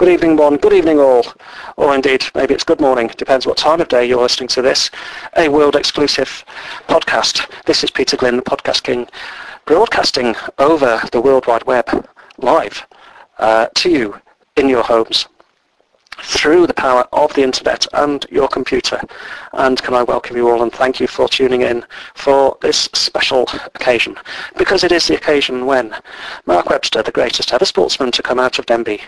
good evening one, good evening all, or indeed maybe it's good morning, depends what time of day you're listening to this, a world exclusive podcast. This is Peter Glynn, the Podcast King, broadcasting over the World Wide Web live uh, to you in your homes through the power of the internet and your computer. And can I welcome you all and thank you for tuning in for this special occasion. Because it is the occasion when Mark Webster, the greatest ever sportsman to come out of Denbigh,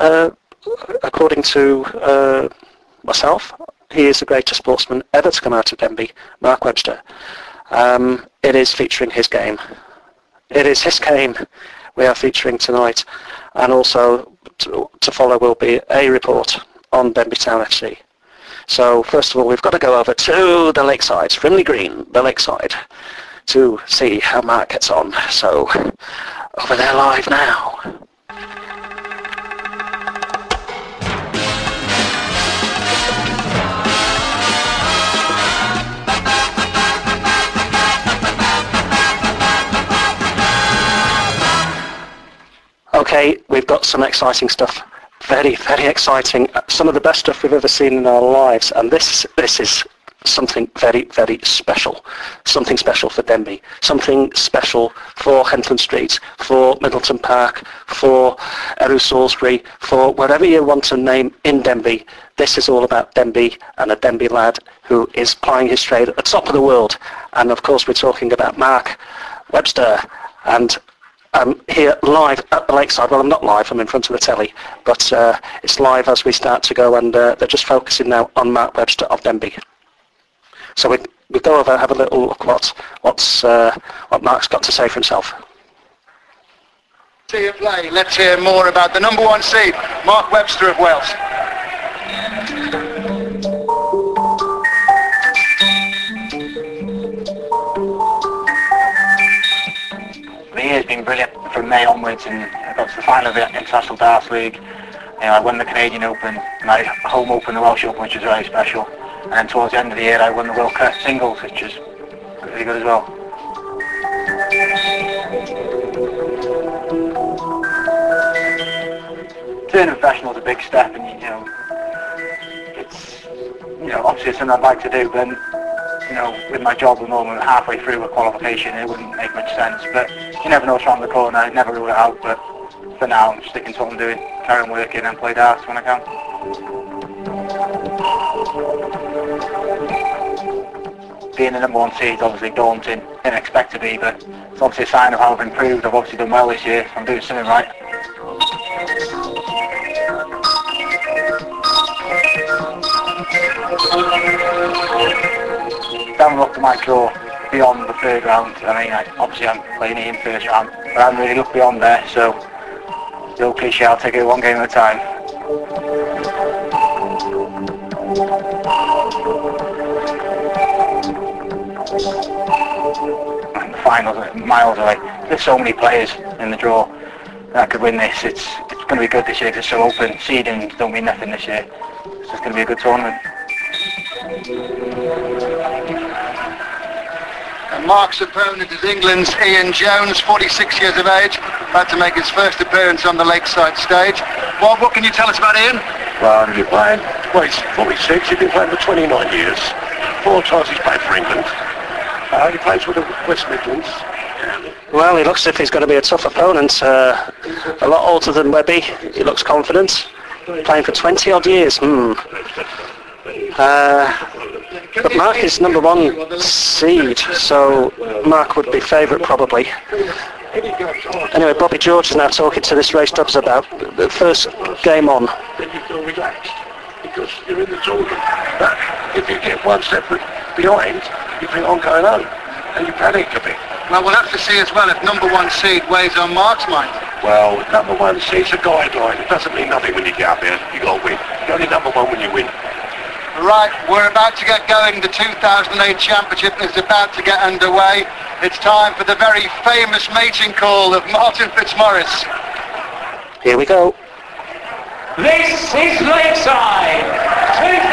uh, according to uh, myself, he is the greatest sportsman ever to come out of Denbigh, Mark Webster. Um, it is featuring his game. It is his game we are featuring tonight. And also to, to follow will be a report on Denbigh Town FC. So first of all, we've got to go over to the lakeside, Frimley Green, the lakeside, to see how Mark gets on. So over there live now. Okay, we've got some exciting stuff. Very, very exciting. Uh, some of the best stuff we've ever seen in our lives. And this, this is something very, very special. Something special for Denbigh. Something special for Henllan Street, for Middleton Park, for Errow Salisbury, for wherever you want to name in Denbigh. This is all about Denbigh and a Denbigh lad who is plying his trade at the top of the world. And of course we're talking about Mark Webster. And um, here live at the lakeside. Well, I'm not live, I'm in front of the telly, but uh, it's live as we start to go and uh, they're just focusing now on Mark Webster of Denbigh. So we, we go over have a little look what, what's, uh, what Mark's got to say for himself. See you play. Let's hear more about the number one seed, Mark Webster of Wales. Year's been brilliant from May onwards and I got to the final of the International Darts League. You know, I won the Canadian Open, my home Open, the Welsh Open, which was very special. And then towards the end of the year, I won the World Cup singles, which was really good as well. Turning professional is a big step, and you know, it's you know obviously it's something I'd like to do, but you know, with my job at the moment, halfway through a qualification, it wouldn't make much sense. But you never know what's around the corner. I never rule it out. But for now, I'm sticking to what I'm doing, carry on working and play darts when I can. Being in the number one seed is obviously daunting. Didn't expect to be, but it's obviously a sign of how I've improved. I've obviously done well this year. I'm doing something right. My draw beyond the third round. I mean, I, obviously I'm playing in first round, but I haven't really looked beyond there, so the old cliche, I'll take it one game at a time. And the finals are miles away. There's so many players in the draw that could win this. It's it's going to be good this year because it's so open. Seedings don't mean nothing this year. It's going to be a good tournament. And Mark's opponent is England's Ian Jones, 46 years of age, about to make his first appearance on the Lakeside stage. Bob, what can you tell us about Ian? Well, he's been playing, well, he's 46, he's been playing for 29 years. Four times he's played for England. Uh, he plays with the West Midlands. Well, he looks as if he's going to be a tough opponent. Uh, a lot older than Webby. He looks confident. Playing for 20 odd years. Hmm. Uh, but Mark is number one seed, so Mark would be favourite probably. Anyway, Bobby George is now talking to this race dubs about the first game on. Then you feel relaxed because you're in the tournament. But if you get one step behind, you think, I'm going home. And you panic a bit. Well, we'll have to see as well if number one seed weighs on Mark's mind. Well, number one seed's a guideline. It doesn't mean nothing when you get up there. you got to win. You're only number one when you win. Right, we're about to get going. The 2008 Championship is about to get underway. It's time for the very famous mating call of Martin Fitzmaurice. Here we go. This is Lakeside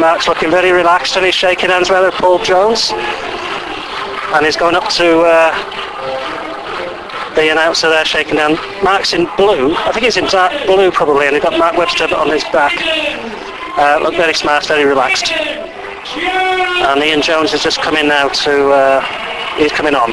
Mark's looking very relaxed and he's shaking hands with Paul Jones. And he's going up to uh, the announcer there shaking hand. Mark's in blue. I think he's in dark blue probably and he's got Mark Webster on his back. Uh, look very smart, very relaxed. And Ian Jones is just coming now to, uh, he's coming on.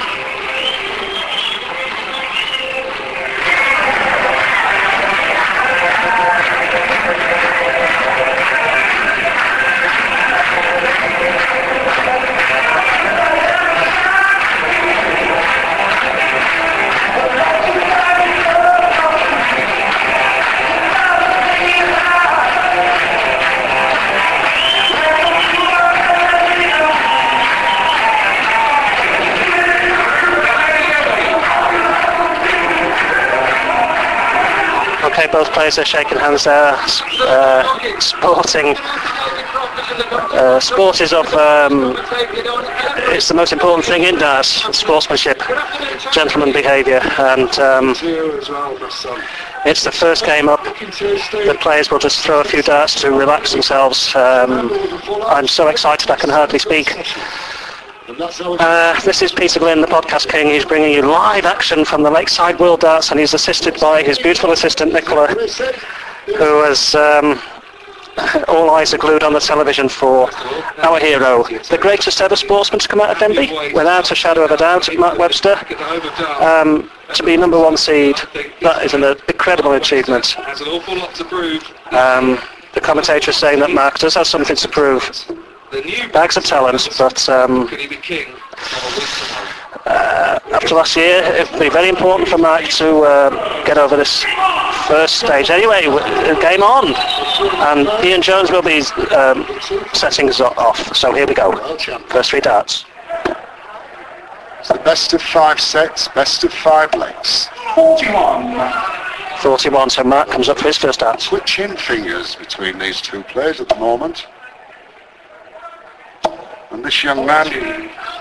Okay, both players are shaking hands there. Uh, sporting. Uh, sport is of. Um, it's the most important thing in darts. Sportsmanship, gentleman behaviour, and um, it's the first game up. The players will just throw a few darts to relax themselves. Um, I'm so excited I can hardly speak. Uh, this is Peter Glynn, the podcast king. He's bringing you live action from the Lakeside World Darts, and he's assisted by his beautiful assistant Nicola, who has um, all eyes are glued on the television for our hero, the greatest ever sportsman to come out of Denbigh, without a shadow of a doubt, Mark Webster. Um, to be number one seed, that is an incredible achievement. Has an awful lot to prove. Um, the commentator is saying that Mark does have something to prove. The new Bags of talent, but um, Can he be king? after last year, it'll be very important for Mark to uh, get over this first stage. Anyway, w- game on, and Ian Jones will be um, setting us off. So here we go. First three darts. It's the best of five sets, best of five legs. 41. 41. So Mark comes up for his first dart. Switching fingers between these two players at the moment. And this young man,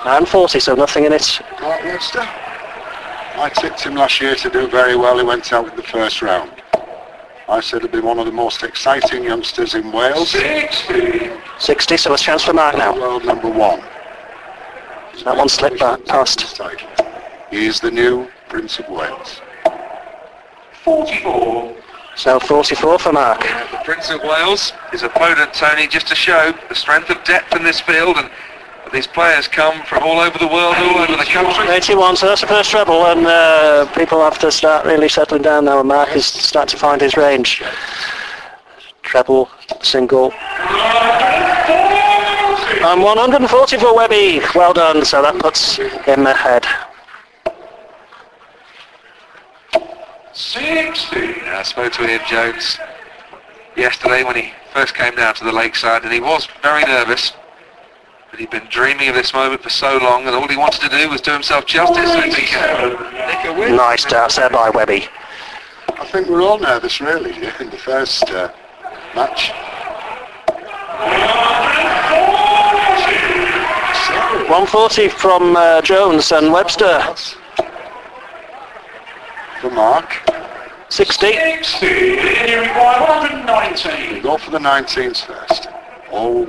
And 40, so nothing in it. Mark Webster, I tipped him last year to do very well. He went out in the first round. I said he'd be one of the most exciting youngsters in Wales. 60. 60, so a chance for Mark now. World number one. That one slipped back past. Title. He is the new Prince of Wales. 44. So 44 for Mark. The Prince of Wales, his opponent Tony, just to show the strength of depth in this field and these players come from all over the world, all over the country. 81, so that's the first treble, and uh, people have to start really settling down now, and Mark is starting to find his range. Treble, single, and 140 for Webby. Well done, so that puts him ahead. 60. I spoke to Ian Jones yesterday when he first came down to the lakeside and he was very nervous. But he'd been dreaming of this moment for so long and all he wanted to do was do himself justice and nick a, nick a. Nice darts there by Webby. I think we're all nervous really in the first uh, match. 140 from uh, Jones and Webster. For Mark, 60. 60. Here required 119. go for the 19s first. Oh,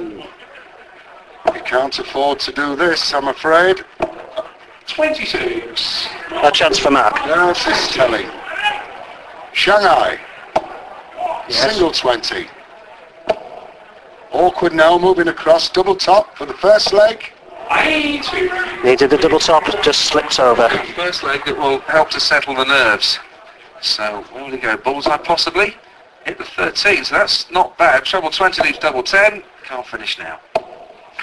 We can't afford to do this, I'm afraid. 26. A chance for Mark. Now this is telling. Shanghai, single 20. Awkward now, moving across, double top for the first leg. 80. Needed the double top, just slipped over. First leg that will help to settle the nerves. So where will he go? Bullseye possibly? Hit the 13, so that's not bad. Treble 20 leaves double 10. Can't finish now.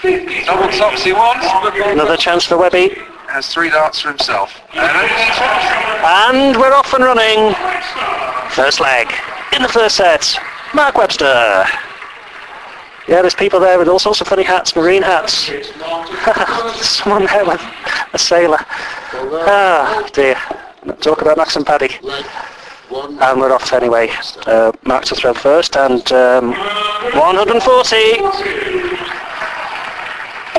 Double tops he wants. Another chance for Webby. Has three darts for himself. And And we're off and running. First leg in the first set. Mark Webster. Yeah, there's people there with all sorts of funny hats, marine hats. Someone there with a sailor. Ah, dear. Talk about Max and Paddy. And we're off anyway. Uh, Mark to throw first and um, 140. He's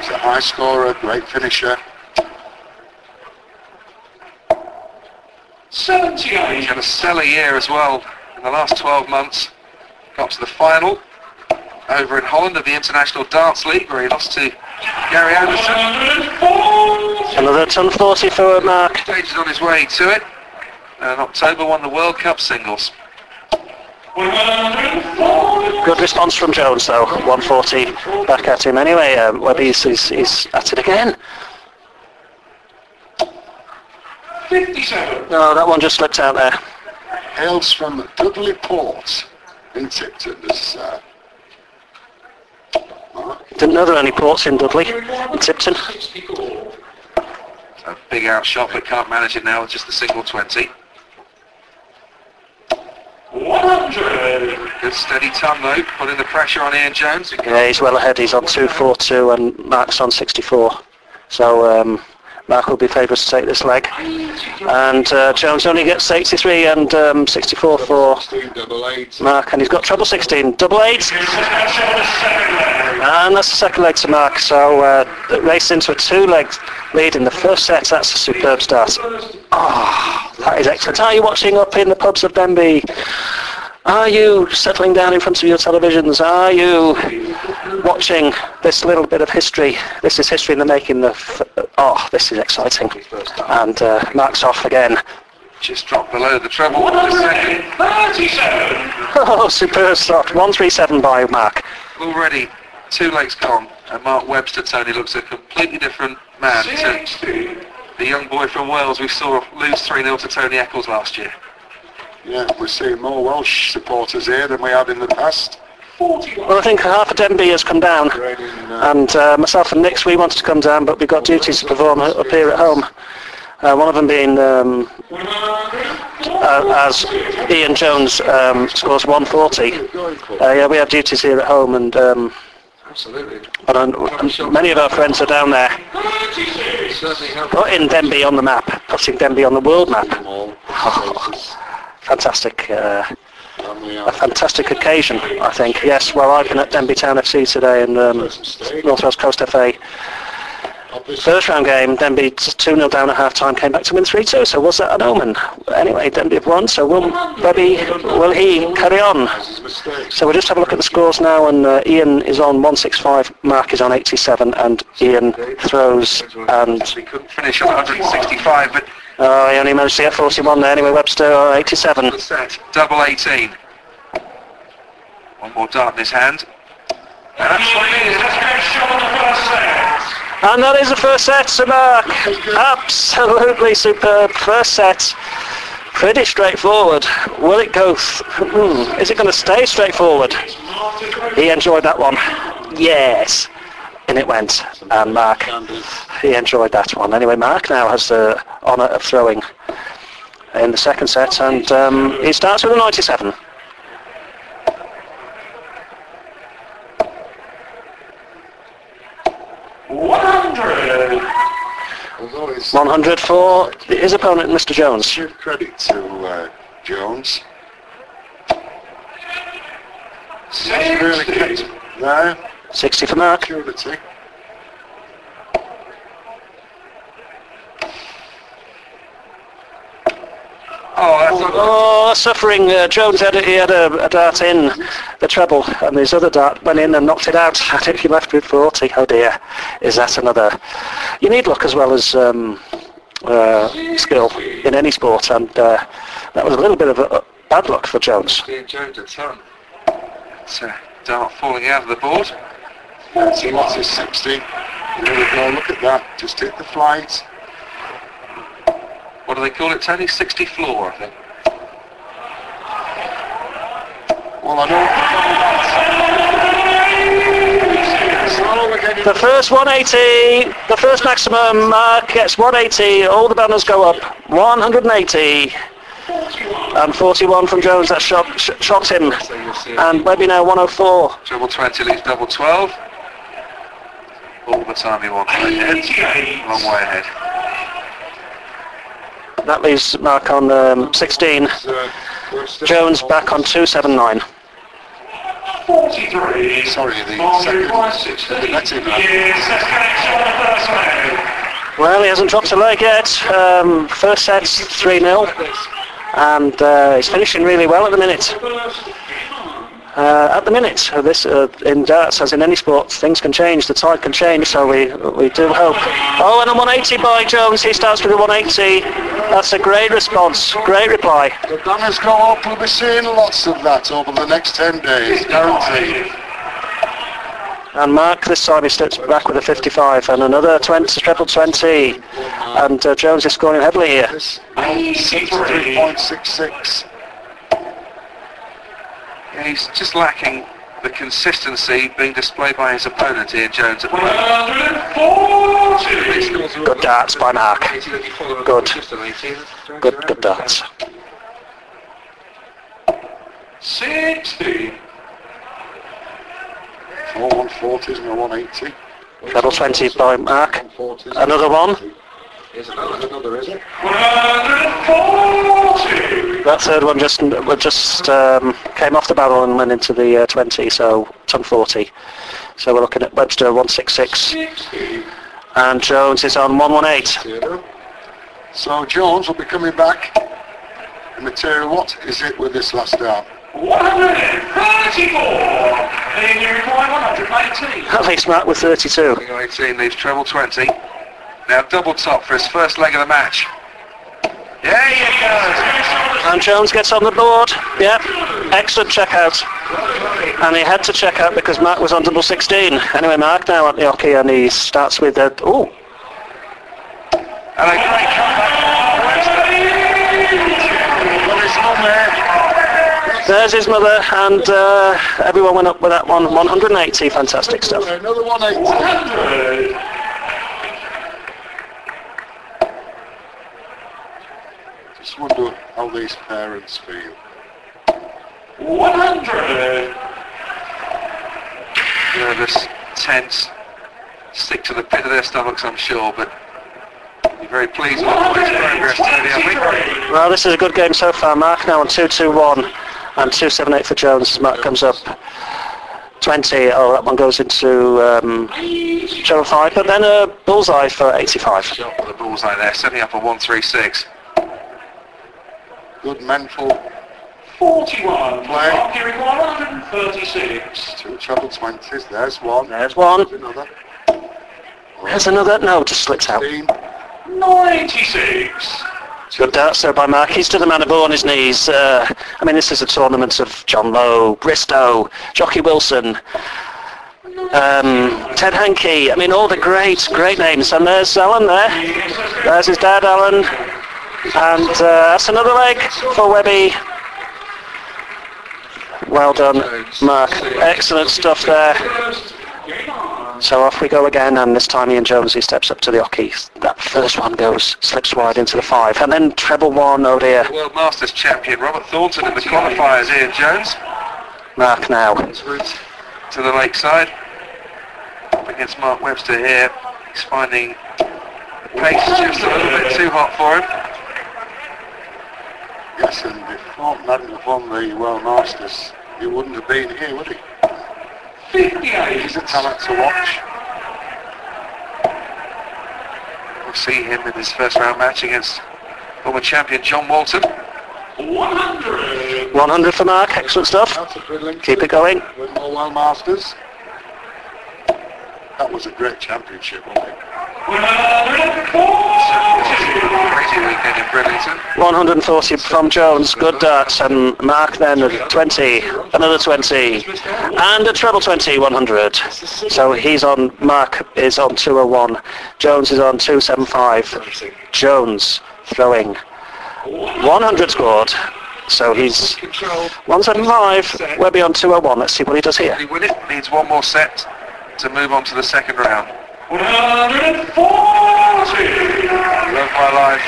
a high scorer, great finisher. 78. He had a stellar year as well in the last 12 months. Got to the final. over in Holland of the International Darts League where he lost to Gary Anderson. Another ton 40 for Mark. Stage is on his way to it. And October won the World Cup singles. Good response from Jones though. 140 back at him. Anyway, um, Webby's he's, he's at it again. 57. No, that one just slipped out there. Hails from Dudley Port in Tipton. This, uh. Didn't know there were any ports in Dudley, in Tipton. 64. A big outshot but can't manage it now with just the single 20. 100. Good steady ton though, putting the pressure on Ian Jones. Yeah, he's well ahead. He's on 242 and Mark's on 64. So um, Mark will be favoured to take this leg. And uh, Jones only gets 83 and um, 64 for 16 double eight. Mark. And he's got treble 16. Double eight. And that's the second leg to Mark. So uh, race into a two-leg lead in the first set. That's a superb start. Oh, that is excellent. Are you watching up in the pubs of Denbigh? Are you settling down in front of your televisions? Are you watching this little bit of history? This is history in the making. The f- oh, this is exciting. And uh, Mark's off again. Just dropped below the treble for the second. 137. Oh, superb start. 137 by Mark. Already two legs gone and Mark Webster, Tony, looks a completely different man to the young boy from Wales we saw lose 3-0 to Tony Eccles last year. Yeah, we're seeing more Welsh supporters here than we had in the past. 41. Well, I think half of Denbigh has come down. And uh, myself and Nix, we wanted to come down, but we've got duties to perform up here at home. Uh, one of them being um, uh, as Ian Jones um, scores 140. Uh, yeah, we have duties here at home, and, um, Absolutely. and, and many of our friends are down there, 36. Certainly have putting Denbigh on the map, putting Denbigh on the world map. places. Fantastic, uh, a fantastic occasion, I think. Yes, well, I've been at Denbigh Town FC today and um, North Wales Coast FA. First round game, Denbigh 2-0 down at half time, came back to win 3-2, so was that an omen? Anyway, Denbigh have won, so will Webby, will he carry on? So we'll just have a look at the scores now, and uh, Ian is on 165, Mark is on 87, and Ian throws, and We couldn't finish on 165, but uh, he only managed to get 41 there. Anyway, Webster uh, 87. set, double 18. One more dart in his hand. And that's what it is. Let's go shot on the first set. And that is the first set to Mark. Absolutely superb first set. Pretty straightforward. Will it go? Th- hmm, is it going to stay straightforward? He enjoyed that one. Yes. And it went. And Mark, he enjoyed that one. Anyway, Mark now has the honour of throwing in the second set, and um, he starts with a 97. One hundred. One hundred for his opponent, Mr. Jones. credit to uh, Jones. He's really kept there. 60 for Mark. Purity. Oh, Oh, suffering. Uh, Jones had, a, he had a, a dart in the treble, and his other dart went in and knocked it out. I think he left with 40. Oh dear. Is that another? You need luck as well as um, uh, skill in any sport, and uh, that was a little bit of a, bad luck for Jones. Ian Jones a ton. it's a dart falling out of the board. So lots of 60. There we go, look at that. Just hit the flight. What do they call it, Tony? 60 floor, I think. Well, I don't... So we're getting... The first 180, the first maximum Mark gets 180. All the banners go up. 180. And 41 from Jones. That shot, sh- shot him. And Webby now 104. Double 20 leaves double 12. All the time he wants. Ahead. Long way ahead. That leaves Mark on um, 16. Uh, we're still- Jones back on 279. Forty-three. Sorry, the second- That's it, man. Yes, that's connection on the first leg. Well, he hasn't dropped a leg yet. Um, first set's 3-0. And uh, he's finishing really well at the minute. Uh, at the minute, this uh, in darts, as in any sport, things can change. The tide can change, so we we do hope. Oh, and a 180 by Jones. He starts with a 180. That's a great response. Great reply. The banners go up. We'll be seeing lots of that over the next 10 days, guaranteed. And Mark this time he steps back with a 55 and another 20, triple 20. And uh, Jones is scoring heavily here. This 73.66. Yeah, he's just lacking the consistency being displayed by his opponent here, Jones, at the moment. 140. Good darts by Mark. Good. Good, good darts. 60. Four 140s and a 180. Treble 20 by Mark. Another one. Here's another, another, is it? 140. That third one just just um, came off the barrel and went into the uh, 20, so ton 40. So we're looking at Webster 166 60. and Jones is on 118. So Jones will be coming back. The material, what is it with this last dart? 134. And you require 118. At least Matt with 32. 18 leaves treble 20. Now double top for his first leg of the match. There you go. And Jones gets on the board. Yep. Excellent checkout. And he had to check out because Mark was on double 16. Anyway, Mark now at the oche and he starts with a... Oh, And a great comeback. Well, it's not there's his mother and uh, everyone went up with that one. 180. Fantastic stuff. Another 180. Just wonder how these parents feel. 100. Nervous, tense, stick to the pit of their stomachs, I'm sure, but be very pleased with the way progress, today, I think. Well, this is a good game so far. Mark now on 2-2-1 and 2-7-8 for Jones as Mark comes up. 20. Oh, that one goes into um, treble 5, but then a bullseye for 85. Shot for the bullseye there, setting up a 1-3-6. Good mental. 41. Play. Hockey require 136. Two treble 20s. There's one. There's one. There's Another. There's another. No, just slips out. 15. 96. Good darts there by Mark. He's to the man of on his knees. Uh, I mean, this is a tournament of John Lowe, Bristow, Jocky Wilson, um, Ted Hankey. I mean, all the great, great names. And there's Alan there. There's his dad, Alan. And uh, that's another leg for Webby. Well done, Mark. Excellent stuff there. So off we go again, and this time Ian Jonesy steps up to the oche. That first one goes, slips wide into the five, and then treble one, oh dear. World Masters champion Robert Thornton in the qualifiers, Ian Jones. Mark now. His route to the lakeside. Up against Mark Webster here. He's finding the pace just a little bit too hot for him. Yes, and if Thornton hadn't have won the World Masters, he wouldn't have been here, would he? 58. He's a talent to watch. We'll see him in his first round match against former champion John Walton. 100. 100 for Mark, excellent stuff. That's a brilliant. Keep it going. Win more World Masters. That was a great championship, wasn't it? 140. Crazy weekend in Bridlington. 140 from Jones, good darts, and Mark then at 20, another 20, and a treble 20, 100. So he's on, Mark is on 201, Jones is on 275, Jones throwing 100 scored, so he's 175, Webby on 201, let's see what he does here. He needs one more set to move on to the second round. 140. Love my life.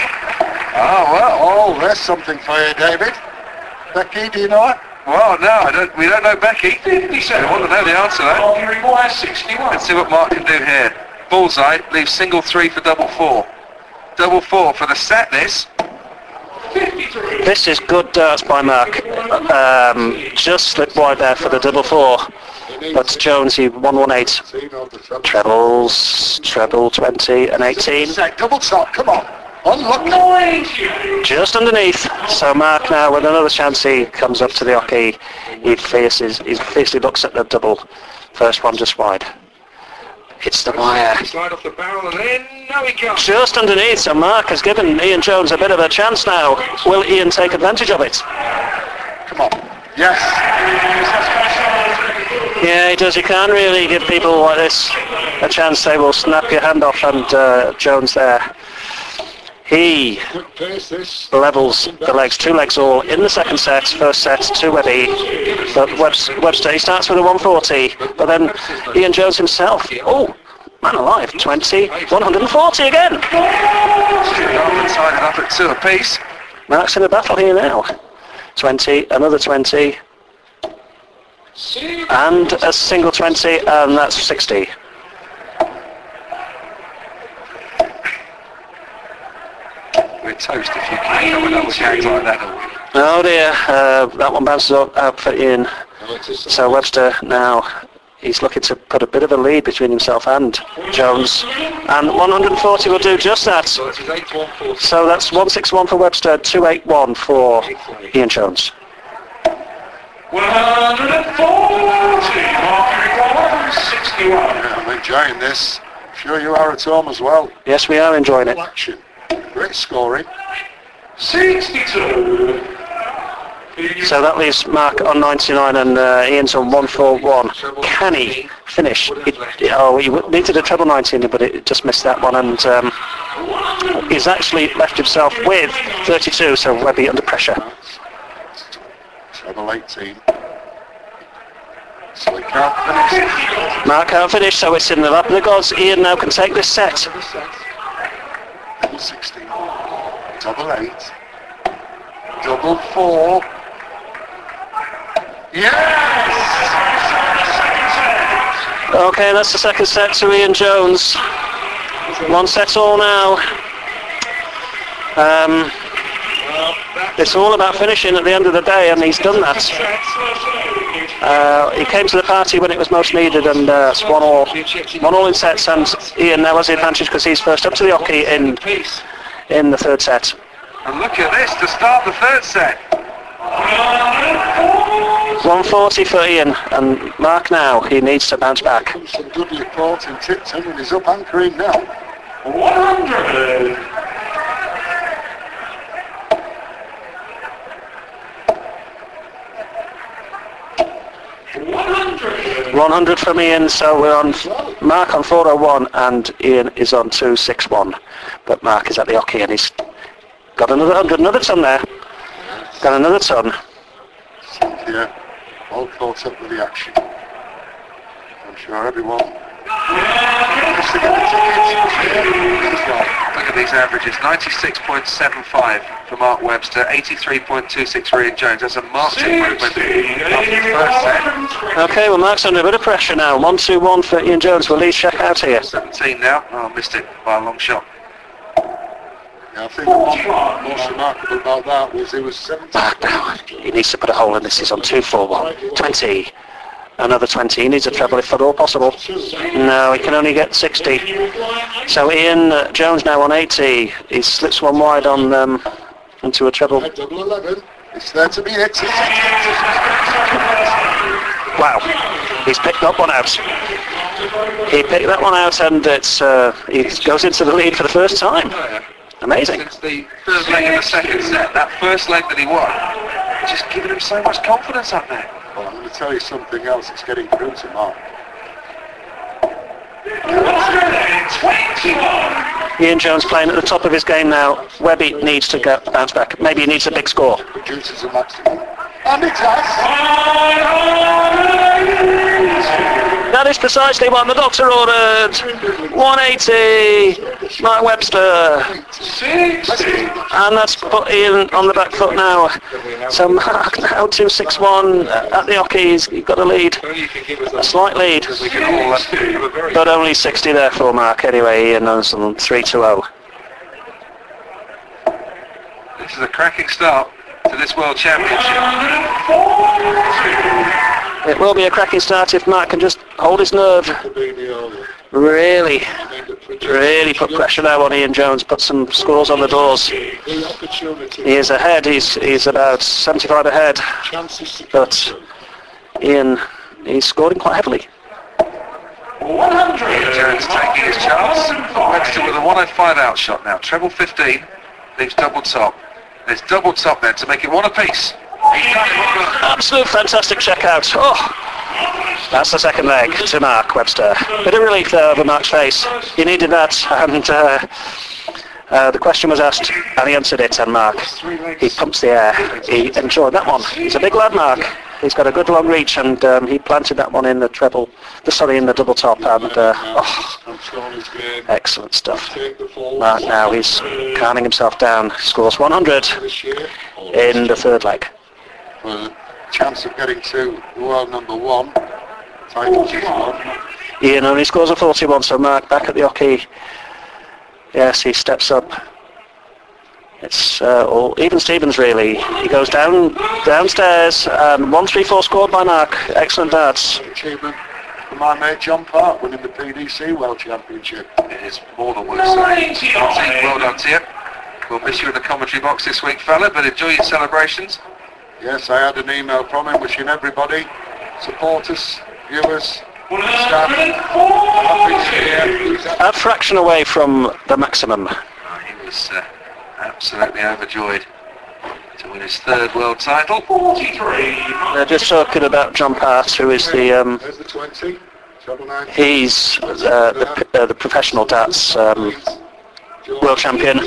Oh, well, oh, there's something for you, David. Becky, do you know it? Well, no, I don't, we don't know Becky. 57. I want to know the answer though. Hockey requires 61. Let's see what Mark can do here. Bullseye leaves single three for double four. Double four for the set this. This is good darts by Mark, um, just slipped wide there for the double four, but Jones he 118. See, no, the treble. Trebles, treble 20 and 18. Double top, come on. Unlucky. 98. just underneath. So Mark now with another chance he comes up to the oche. He faces, he fiercely looks at the double. First one just wide. Hits the wire. Slide off the barrel and in. Now he comes. Just underneath, so Mark has given Ian Jones a bit of a chance now. Will Ian take advantage of it? Come on. Yes. Yeah, he does. You can't really give people like this a chance. They will snap your hand off, and uh, Jones there. He Quick pace this. levels the legs, two legs all in the second set. First set to Webby, but Webster he starts with a 140, but then Ian Jones himself. Oh, man alive, 20, 140 again. Sided up at two apiece. Mark's in a battle here now. 20, another 20, and a single 20, and that's 60. We're toast if you keep coming up with like that. Oh dear, uh, that one bounces out out for Ian. So Webster now, he's looking to put a bit of a lead between himself and Jones. And 140 will do just that. So it's his 8 to 140. So that's 161 for Webster, 281 for Ian Jones. 140. Mark 61. Yeah, I'm enjoying this. Sure you are at home as well. Yes, we are enjoying it. Action. Great scoring. 62. So that leaves Mark on 99 and uh, Ian's on 141. Can he finish? He, oh, he needed a treble 19, but it just missed that one. And um, he's actually left himself with 32, so Webby under pressure. Treble 18. So he can't finish. Mark can't finish, so it's in the lap of the gods. Ian now can take this set. Double 16. Double 8. Double 4. Yes! Okay, that's the second set to Ian Jones. One set all now. Um, it's all about finishing at the end of the day, and he's done that. Uh, he came to the party when it was most needed, and uh, it's one all, one all in sets. And Ian now has the advantage because he's first up to the oche in in the third set. And look at this to start the third set. 140 for Ian, and Mark now he needs to bounce back. Some good reporting Tipton and he's up anchoring now. 100. 100 from Ian, so we're on Mark on 401 and Ian is on 261. But Mark is at the oche and he's got another 100, another ton there. Got another ton. Yeah, all caught up with the action. I'm sure everyone wants to get the tickets. Yeah. Look at these averages. 96.75 for Mark Webster, 83.26 for Ian Jones. That's a marked improvement after the first set. Okay, well Mark's under a bit of pressure now. 1-2-1 for Ian Jones. We'll Lee check out here? 17 now. Oh, missed it by a long shot. Yeah, I think what most remarkable about that was it was 17. Mark now. He needs to put a hole in this. He's on 2-4-1. 20. Another 20. He needs a treble if at all possible. No, he can only get 60. So Ian uh, Jones now on 80. He slips one wide on um, into a treble. At double 11. It's there to be hit. Wow, he's picked that one out. He picked that one out and it's uh, he goes into the lead for the first time. Amazing. Since the third leg of the second set, that first leg that he won, just giving him so much confidence up there. Well, I'm going to tell you something else. It's getting through to Mark. 121. Ian Jones playing at the top of his game now. Webby needs to go, bounce back. Maybe he needs a big score. Produces a maximum. And it has. That is precisely what the doctor ordered. 180, Mark Webster. And that's put Ian on the back foot now. So Mark now 261 at the oche. You've got a lead, a slight lead. We can all have a But only 60 there for Mark anyway. Ian is on 3 to 0. This is a cracking start to this World Championship. It will be a cracking start if Mark can just hold his nerve. Really, really put pressure now on Ian Jones, put some scores on the doors. He is ahead, he's, he's about 75 ahead, but Ian, he's scoring quite heavily. 100. Jones taking his chance. Webster with a 105 out shot now. Treble 15 leaves double top. There's double top there to make it one apiece. Absolute fantastic checkout. Oh, that's the second leg to Mark Webster. Bit of relief there over Mark's face. He needed that, and uh, uh, the question was asked, and he answered it. And Mark, he pumps the air. He enjoyed that one. He's a big lad, Mark. He's got a good long reach, and um, he planted that one in the treble, the sorry, in the double top, and uh, oh, excellent stuff. Mark now he's calming himself down. Scores 100 in the third leg. Well, chance of getting to world number one. Title. Ian only scores a 41, so Mark back at the oche. Yes, he steps up. It's uh, all even Stevens really. He goes down downstairs. Um, one three four scored by Mark. Excellent darts. Achievement for my mate John Part winning the PDC World Championship. It is more than worth. Martin, well done to you. We'll miss you in the commentary box this week, fella, but enjoy your celebrations. Yes, I had an email from him wishing everybody, supporters, viewers, staff, happy Year. A fraction away from the maximum. Oh, he was uh, absolutely overjoyed to win his third world title. 43. They're just talking about John Part, who is the um, the 20, he's uh, the, uh, the professional darts um, world champion.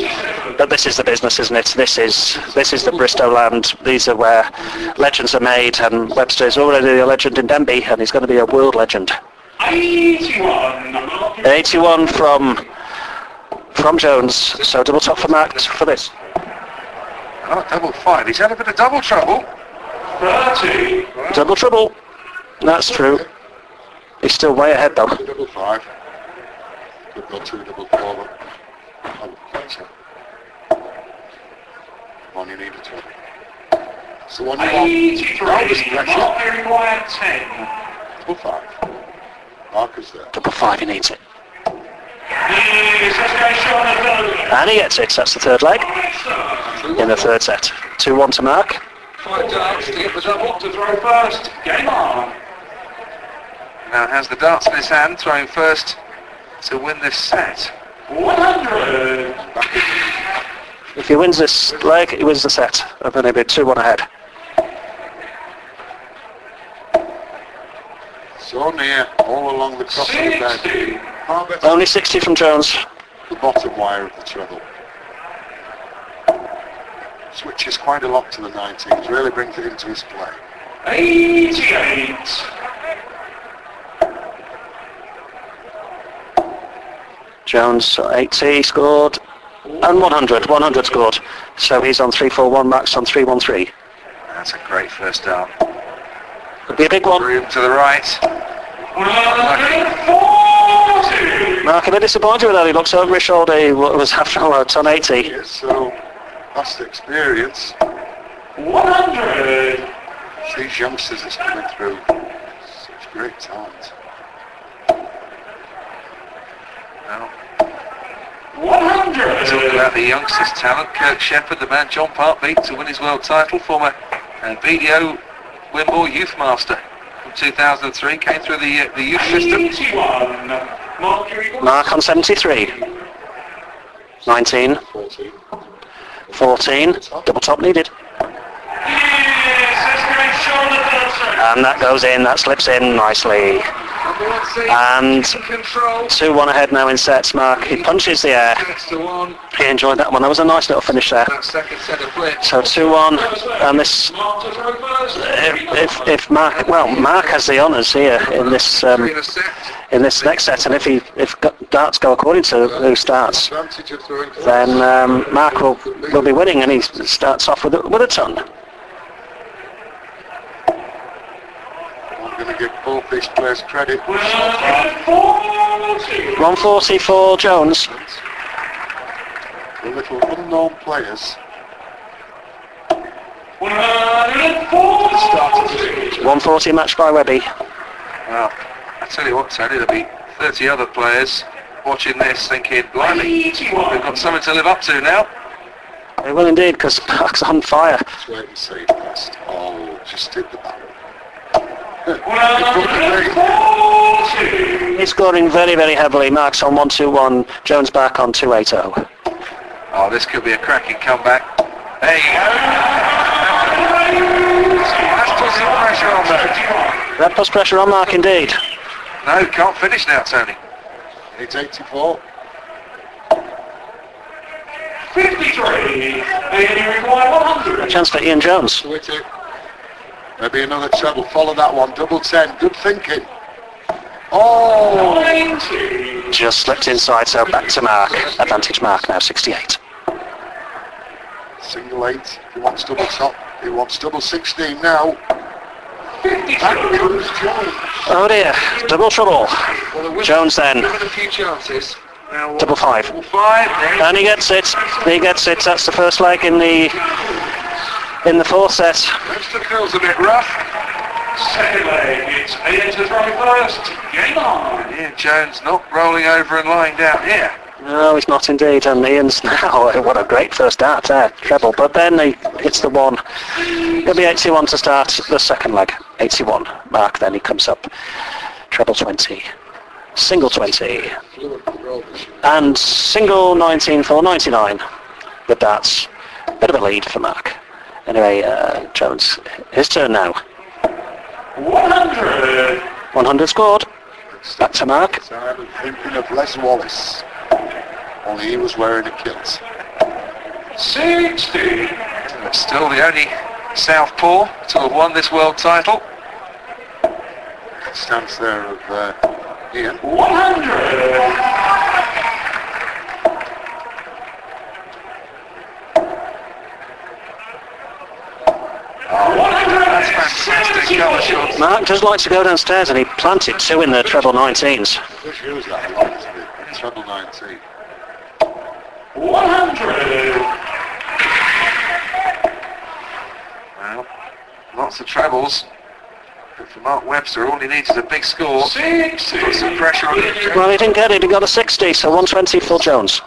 But this is the business, isn't it? This is this is the Bristol land. These are where legends are made, and Webster is already a legend in Denbigh, and he's going to be a world legend. 81. 81 from from Jones. So double top for Mark for this. Oh, double five. He's had a bit of double trouble. 30. Double trouble. That's true. He's still way ahead though. Double five. Go two double four, but I would think so. One you need a two. It's the one you want. 83. Mark Berry Wyatt 10. Double five. Marcus there. Double five, he needs it. Yes, let's go Sean Adone. And he gets it. That's the third leg in the third set. 2-1 to Mark. Five darts to get the double. To throw first. Game on. Now has the darts in his hand, throwing first to win this set. 100. If he wins this leg, he wins the set. And then he'll be 2-1 ahead. So near, all along the cross of the bed. 60. Only 60 from Jones. the bottom wire of the treble. Switches quite a lot to the 19s, really brings it into his play. 88. Jones 80 scored. And 100. 100 scored. So he's on 3-4-1. Mark's on 3-1-3. That's a great first dart. Could be a big one. Room to the right. 140. Mark a bit disappointed with that. He looks over his shoulder. He was after all on 80. Yes, so past experience, 100. these youngsters that's coming through, such great talent. Now, 100. Talking about the youngsters' talent, Kirk Shepherd, the man John Part beat to win his world title, former uh, BDO Wimble Youth Master from 2003, came through the, uh, the youth system. 81. Mercury Mark on 73. 19. 14. 14. Double top needed. Yes, let's go Sean Adone. And that goes in. That slips in nicely. And 2-1 ahead now in sets. Mark, he punches the air. He enjoyed that one. That was a nice little finish there. So 2-1. And this if, if, Mark, well, Mark has the honours here in this um, in this next set, and if he if darts go according to who starts, then um, Mark will, will be winning, and he starts off with a, with a ton. Going to give both these players credit. 140. 140 for Jones. The little unknown players 140. 140 matched by Webby. Well, I tell you what, Tony, there'll be 30 other players watching this thinking, blimey, we've got something to live up to now. They will indeed, because Park's on fire. Let's wait and see first. Oh, just hit the back. 140. He's scoring very, very heavily. Mark's on 121, Jones back on 280. Oh, this could be a cracking comeback. There you go. That's put some pressure on there. That puts pressure on Mark indeed. No, can't finish now, Tony. It's 84. 53. And you require 100. A chance for Ian Jones. Maybe another treble. Follow that one. Double 10. Good thinking. Oh! 90. Just slipped inside, so back to Mark. Advantage Mark now, 68. Single 8. He wants double top. He wants double 16 now. 52. Back comes Jones. Oh dear, double trouble. Well, Jones then, Given a few chances. Now, double five. Five. And he gets it. He gets it. That's the first leg in the in the fourth set. Webster feels a bit rough. Second leg. It's Ian to throw first. Game on. Ian Jones not rolling over and lying down here. No, he's not indeed. And Ian's now. What a great first start there, treble. But then he hits the one. He'll be 81 to start the second leg. 81. Mark. Then he comes up. Treble 20. Single 20. Fluent roll this year. And single 19 for 99. Good darts. Bit of a lead for Mark. Anyway, uh, Jones, his turn now. 100. 100 scored. That's a Mark. So I'm thinking of Les Wallace. Only he was wearing a kilt. 60. Still the only Southpaw to have won this world title. Stance there of uh, Ian. 100. That's fantastic cover shot. Mark does like to go downstairs and he planted two in the treble 19s. Just use that a lot, isn't it? Treble 19. 100. Well, lots of trebles. But for Mark Webster, all he needs is a big score. 60. Put some pressure on him. Well, he didn't get it. He got a 60, so 120 for Jones.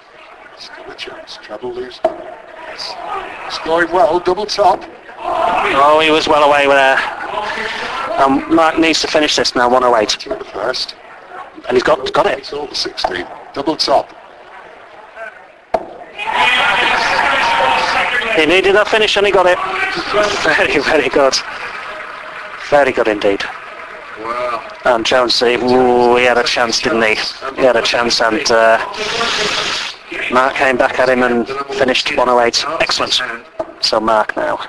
Still a chance. Treble lose. Scoring well. Double top. Oh, he was well away there. Um, Mark needs to finish this now, 108. First. And he's got got it. It's 16. Double top. He needed that finish and he got it. Very, very good. Very good indeed. Wow. And Jones, he, ooh, he had a chance, didn't he? He had a chance and uh, Mark came back at him and finished 108. Excellent. So Mark now.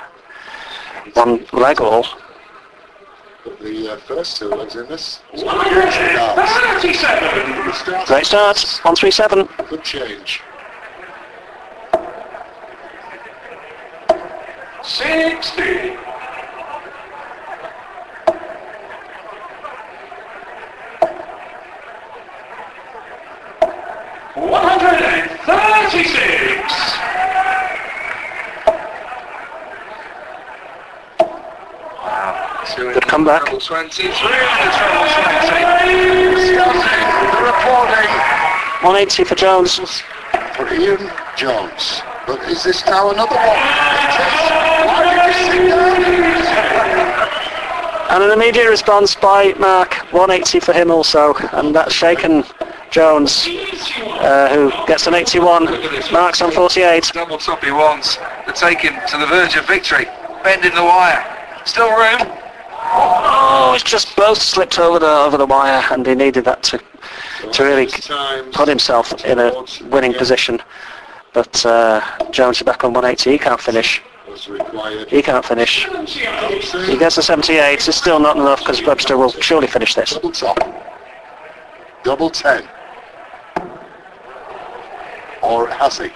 One leg all. But the uh, first two legs in this. 37. Start. Great start. 137. Good change. 60. One hundred and thirty-six. Good comeback. treble 20, three in the treble 20. The reporting 180 for Jones. for Ian Jones. But is this now another one? Why did you sit down? And an immediate response by Mark. 180 for him also. And that's shaken Jones, uh, who gets an 81. Mark's on 48. Double top he wants to take him to the verge of victory. Bending the wire. Still room. Oh, it's just both slipped over the over the wire, and he needed that to to really put himself in a winning position. But uh, Jones is back on 180. He can't finish. He can't finish. He gets a 78. It's still not enough because Webster will surely finish this. Double top. Double ten. Or has he?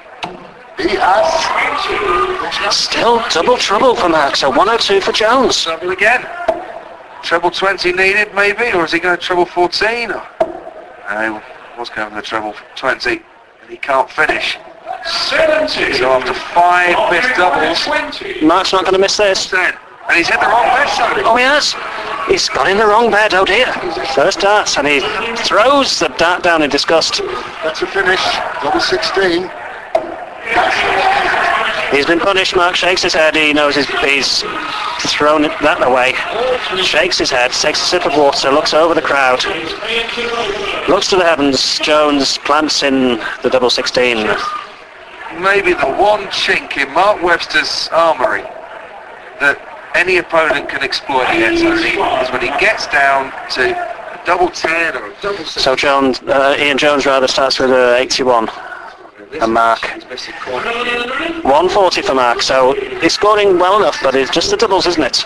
He has. Still double trouble for Mark. So 102 for Jones. Trouble again. Treble 20 needed maybe, or is he going to treble 14? Or... No, he was going for the treble 20, and he can't finish. Seventy. So after five oh, missed doubles, Twenty. Mark's not going to miss this. 10. And he's hit the wrong best, Tony. Oh, he has. He's got in the wrong bed, oh dear. First dart, and he throws the dart down in disgust. That's a finish. Double 16. He's been punished, Mark shakes his head, he knows he's, he's thrown it that away. Shakes his head, takes a sip of water, looks over the crowd, looks to the heavens, Jones plants in the double 16. Maybe the one chink in Mark Webster's armoury that any opponent can exploit against Tony is when he gets down to a double 10 or a double 6. So Jones, uh, Ian Jones rather starts with a 81. And Mark. 140 for Mark, so he's scoring well enough, but it's just the doubles, isn't it?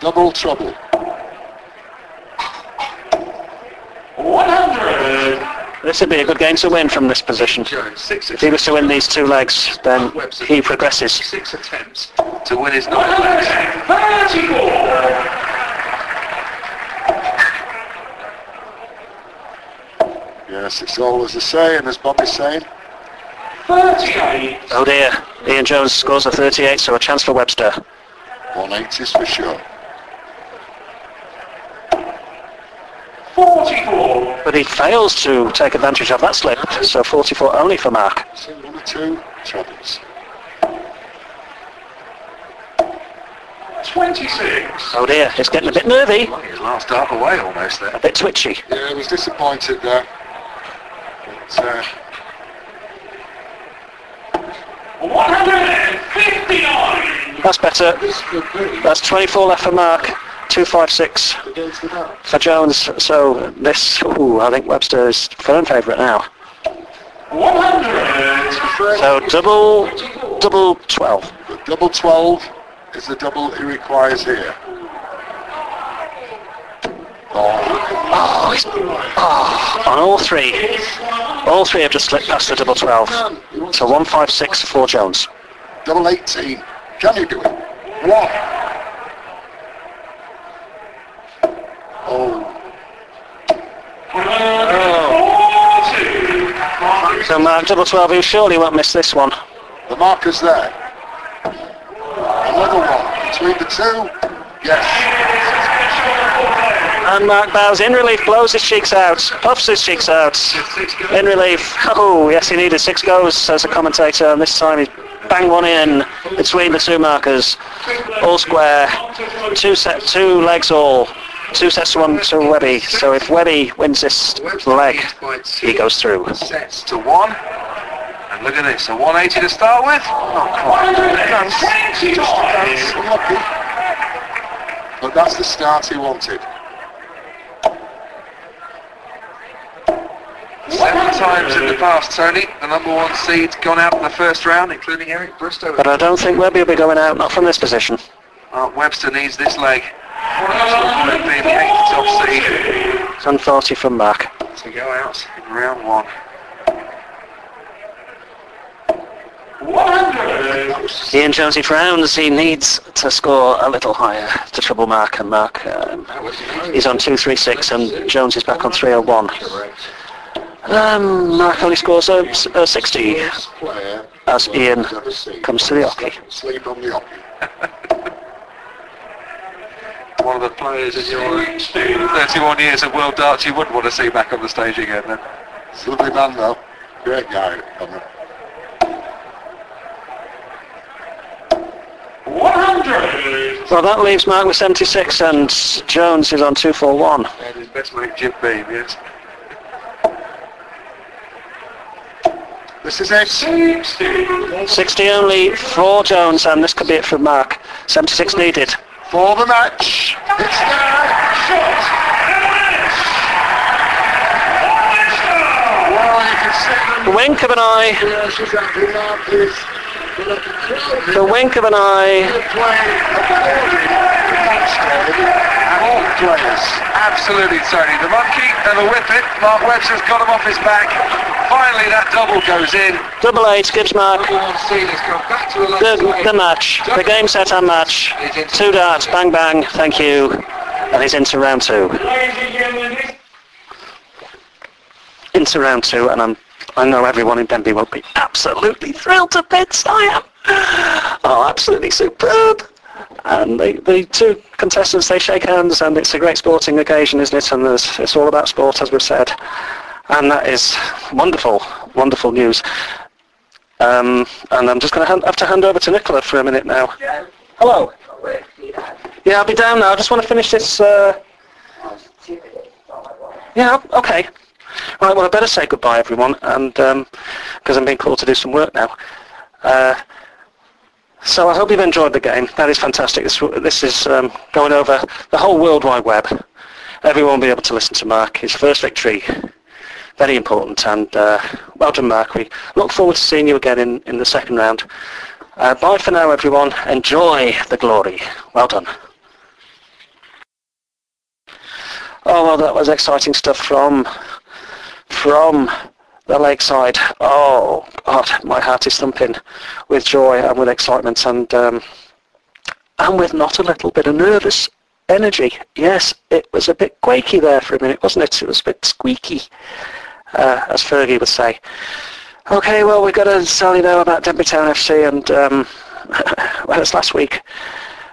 Double trouble. 100. This would be a good game to win from this position. If he was to win these two legs, then he progresses. Six attempts to win his nine legs. 34. Yes, it's all as I say, and as Bobby's saying, 38. Oh dear, Ian Jones scores a 38, so a chance for Webster. 180s for sure. 44. But he fails to take advantage of that slip, so 44 only for Mark. So one or two troubles. 26. Oh dear, it's getting a bit nervy, Well, his last dart away almost there. a bit twitchy. Yeah, I was disappointed there. But, uh, 159. That's better. this could be That's 24 left for Mark, 256 against the net. for Jones. So this, ooh, I think Webster is firm favourite now. 100. So double, double 12. The double 12 is the double he requires here. Oh, Oh, he's, oh, on all three. All three have just slipped past the double 12. So 156 for Jones. double 18. Can you do it? One. Oh, So Mark, double 12, you surely won't miss this one. the marker's there. Another one. Between the two. Yes. And Mark bows in relief, blows his cheeks out, puffs his cheeks out. In relief. Oh, yes, he needed six goes, says the commentator, and this time he banged one in between the two markers. All square. Two set, two legs all. Two sets to one to Webby. So if Webby wins this leg, he goes through. Sets to one. And look at this, a 180 to start with. Not quite. That's unlucky. But that's the start he wanted. Seven times in the past, Tony, the number one seed's gone out in the first round, including Eric Bristow. But I don't think Webby will be going out, not from this position. Mark Webster needs this leg. Being the eighth top seed It's on 40 from Mark. to go out in round one. 100. Ian Jonesy frowns. He needs to score a little higher to trouble Mark, and Mark um, he's on 236, and Jones is back on 301. Um, Mark only scores a, a 60 as Ian I've ever seen. comes to the oche. Sleep on the oche. One of the players in your 31 years of world darts you wouldn't want to see back on the stage again then. A lovely man though. Great guy, Connor. 100. Well, that leaves Mark with 76, and Jones is on 241. And his best mate Jim Beam, yes. This is it. 60. 60 only for Jones, and this could be it for Mark. 76 needed. For the match. It's. Well, you can see The wink of an eye. Yes, exactly. Mark is with a crowd The wink of an eye. playing according to. All players. Absolutely, Tony. The monkey and the whippet. Mark Webster's got him off his back. Finally, that double goes in. Double eight gives Mark Number one seed has come back to a low the, the match. The game set and match. Two darts, bang bang, thank you. And he's into round two. Ladies and gentlemen, this Into round two, and I'm, I know everyone in Denbigh will be absolutely thrilled to bits. I am. Oh, absolutely superb. And the, the two contestants, they shake hands and it's a great sporting occasion, isn't it? And there's, it's all about sport, as we've said. And that is wonderful, wonderful news. Um, and I'm just going to have to hand over to Nicola for a minute now. Hello. Yeah, I'll be down now. I just want to finish this. Uh... Yeah, okay. Right, well, I better say goodbye, everyone, and because um, I'm being called to do some work now. Uh, so I hope you've enjoyed the game. That is fantastic. This, this is um, going over the whole World Wide Web. Everyone will be able to listen to Mark. His first victory. Very important. And uh, well done, Mark. We look forward to seeing you again in, in the second round. Uh, bye for now, everyone. Enjoy the glory. Well done. Oh, well, that was exciting stuff from from the lakeside. Oh, God, my heart is thumping with joy and with excitement and um, and with not a little bit of nervous energy. Yes, it was a bit quaky there for a minute, wasn't it? It was a bit squeaky, uh, as Fergie would say. Okay, well, we've got to tell you now about Denbigh Town FC, and um, well, it's last week.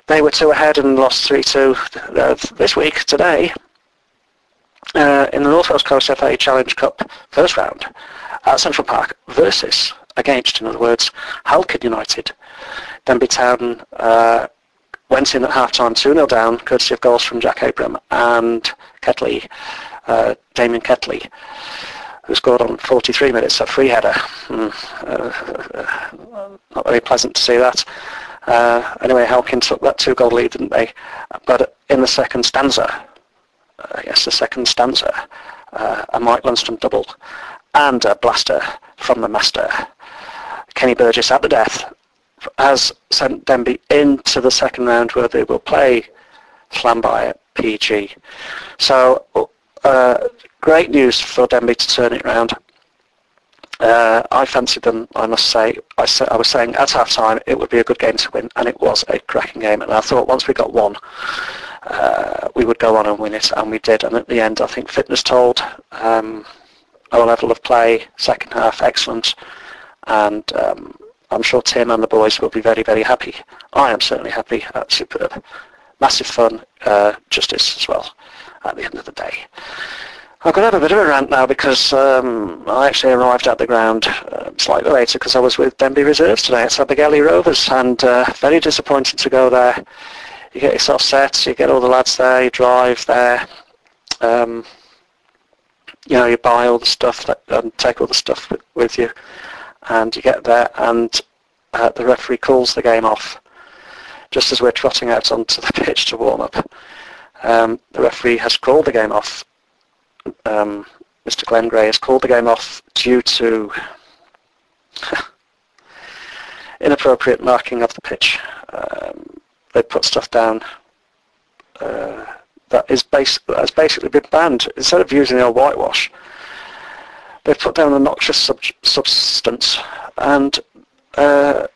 They were two ahead and lost 3-2. Uh, this week, today, uh, in the North Wales Coast FA Challenge Cup first round at Central Park versus, against, in other words, Halkett United. Denbigh Town uh, went in at half-time 2-0 down, courtesy of goals from Jack Abram and Ketley, uh, Damien Ketley, who scored on 43 minutes, a free header. Mm, uh, not very pleasant to see that. Uh, anyway, Halkyn took that two-goal lead, didn't they? But in the second stanza, uh, yes, the second stanza, uh, a Mike Lundstrom double, and a blaster from the master. Kenny Burgess at the death has sent Denbigh into the second round where they will play Llanfair PG. So uh, great news for Denbigh to turn it round. Uh, I fancied them, I must say. I, sa- I was saying at half time it would be a good game to win, and it was a cracking game. And I thought once we got one, uh, we would go on and win it, and we did. And at the end, I think fitness told, um, our level of play, second half, excellent. And um, I'm sure Tim and the boys will be very, very happy. I am certainly happy. Uh, superb. Massive fun, uh, justice as well at the end of the day. I'm going to have a bit of a rant now because um, I actually arrived at the ground uh, slightly later because I was with Denbigh Reserves today at Abergele Rovers and uh, very disappointed to go there. You get yourself set, you get all the lads there, you drive there, um, you know, you buy all the stuff take all the stuff with, with you and you get there and uh, the referee calls the game off just as we're trotting out onto the pitch to warm up. Um, the referee has called the game off. Um, Mr. Glenn Gray has called the game off due to inappropriate marking of the pitch. Um, they put stuff down uh, that is base, that has basically been banned. Instead of using the old whitewash, they've put down a noxious sub- substance and uh,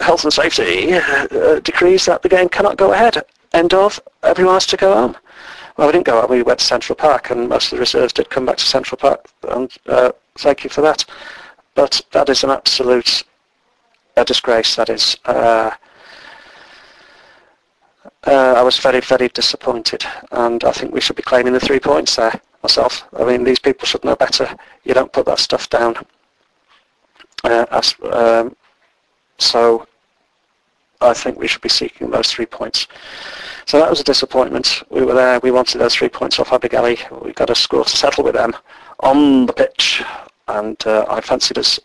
health and safety uh, decrees that the game cannot go ahead. End of. Everyone has to go home. Well, we didn't go home. We went to Central Park, and most of the reserves did come back to Central Park. And uh, thank you for that. But that is an absolute disgrace. That is. Uh, uh, I was very, very disappointed, and I think we should be claiming the three points there myself. I mean, these people should know better. You don't put that stuff down. Uh, as, um, so I think we should be seeking those three points. So that was a disappointment. We were there. We wanted those three points off Abergele. We got a score to settle with them on the pitch, and uh, I fancied us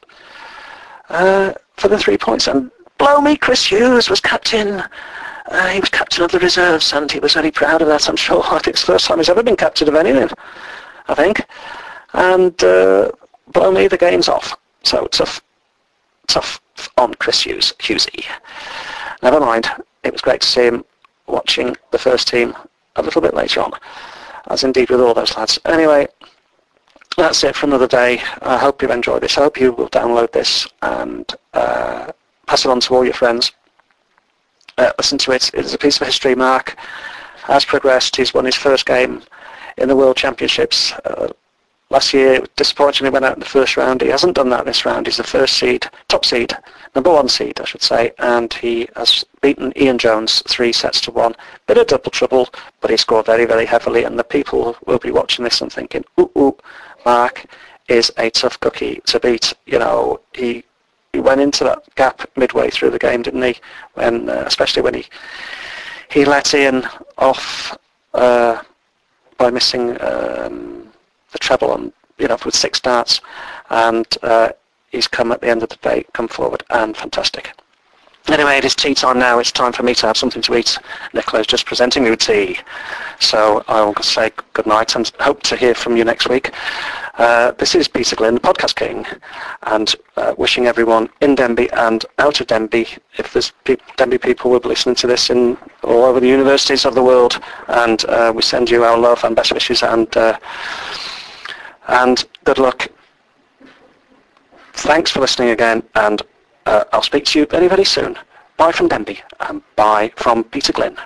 uh, for the three points. And blow me, Chris Hughes was captain. Uh, he was captain of the reserves, and he was very proud of that. I'm sure. I think it's the first time he's ever been captain of anything. I think. And uh, blow me, the game's off. So tough, tough on Chris Hughes, Hughesy. Never mind. It was great to see him watching the first team a little bit later on, as indeed with all those lads. Anyway, that's it for another day. I hope you've enjoyed this. I hope you will download this and uh, pass it on to all your friends. Uh, listen to it. It is a piece of history. Mark has progressed. He's won his first game in the World Championships. Uh, last year disappointingly went out in the first round. He hasn't done that this round. He's the first seed, top seed, number one seed, I should say, and he has beaten Ian Jones three sets to one. Bit of double trouble, but he scored very, very heavily, and the people will be watching this and thinking, ooh, ooh, Mark is a tough cookie to beat. You know, he he went into that gap midway through the game, didn't he? When, uh, especially when he he let Ian off uh, by missing um, the treble on, you know, with six darts, and uh, he's come at the end of the day, come forward, and fantastic. Anyway, it is tea time now. It's time for me to have something to eat. Nicola's just presenting me with tea. So I will say good night and hope to hear from you next week. Uh, this is Peter Glynn, the Podcast King, and uh, wishing everyone in Denbigh and out of Denbigh, if there's pe- Denbigh people will be listening to this in all over the universities of the world, and uh, we send you our love and best wishes and uh, and good luck. Thanks for listening again, and uh, I'll speak to you very, very soon. Bye from Denbigh, and bye from Peter Glynn.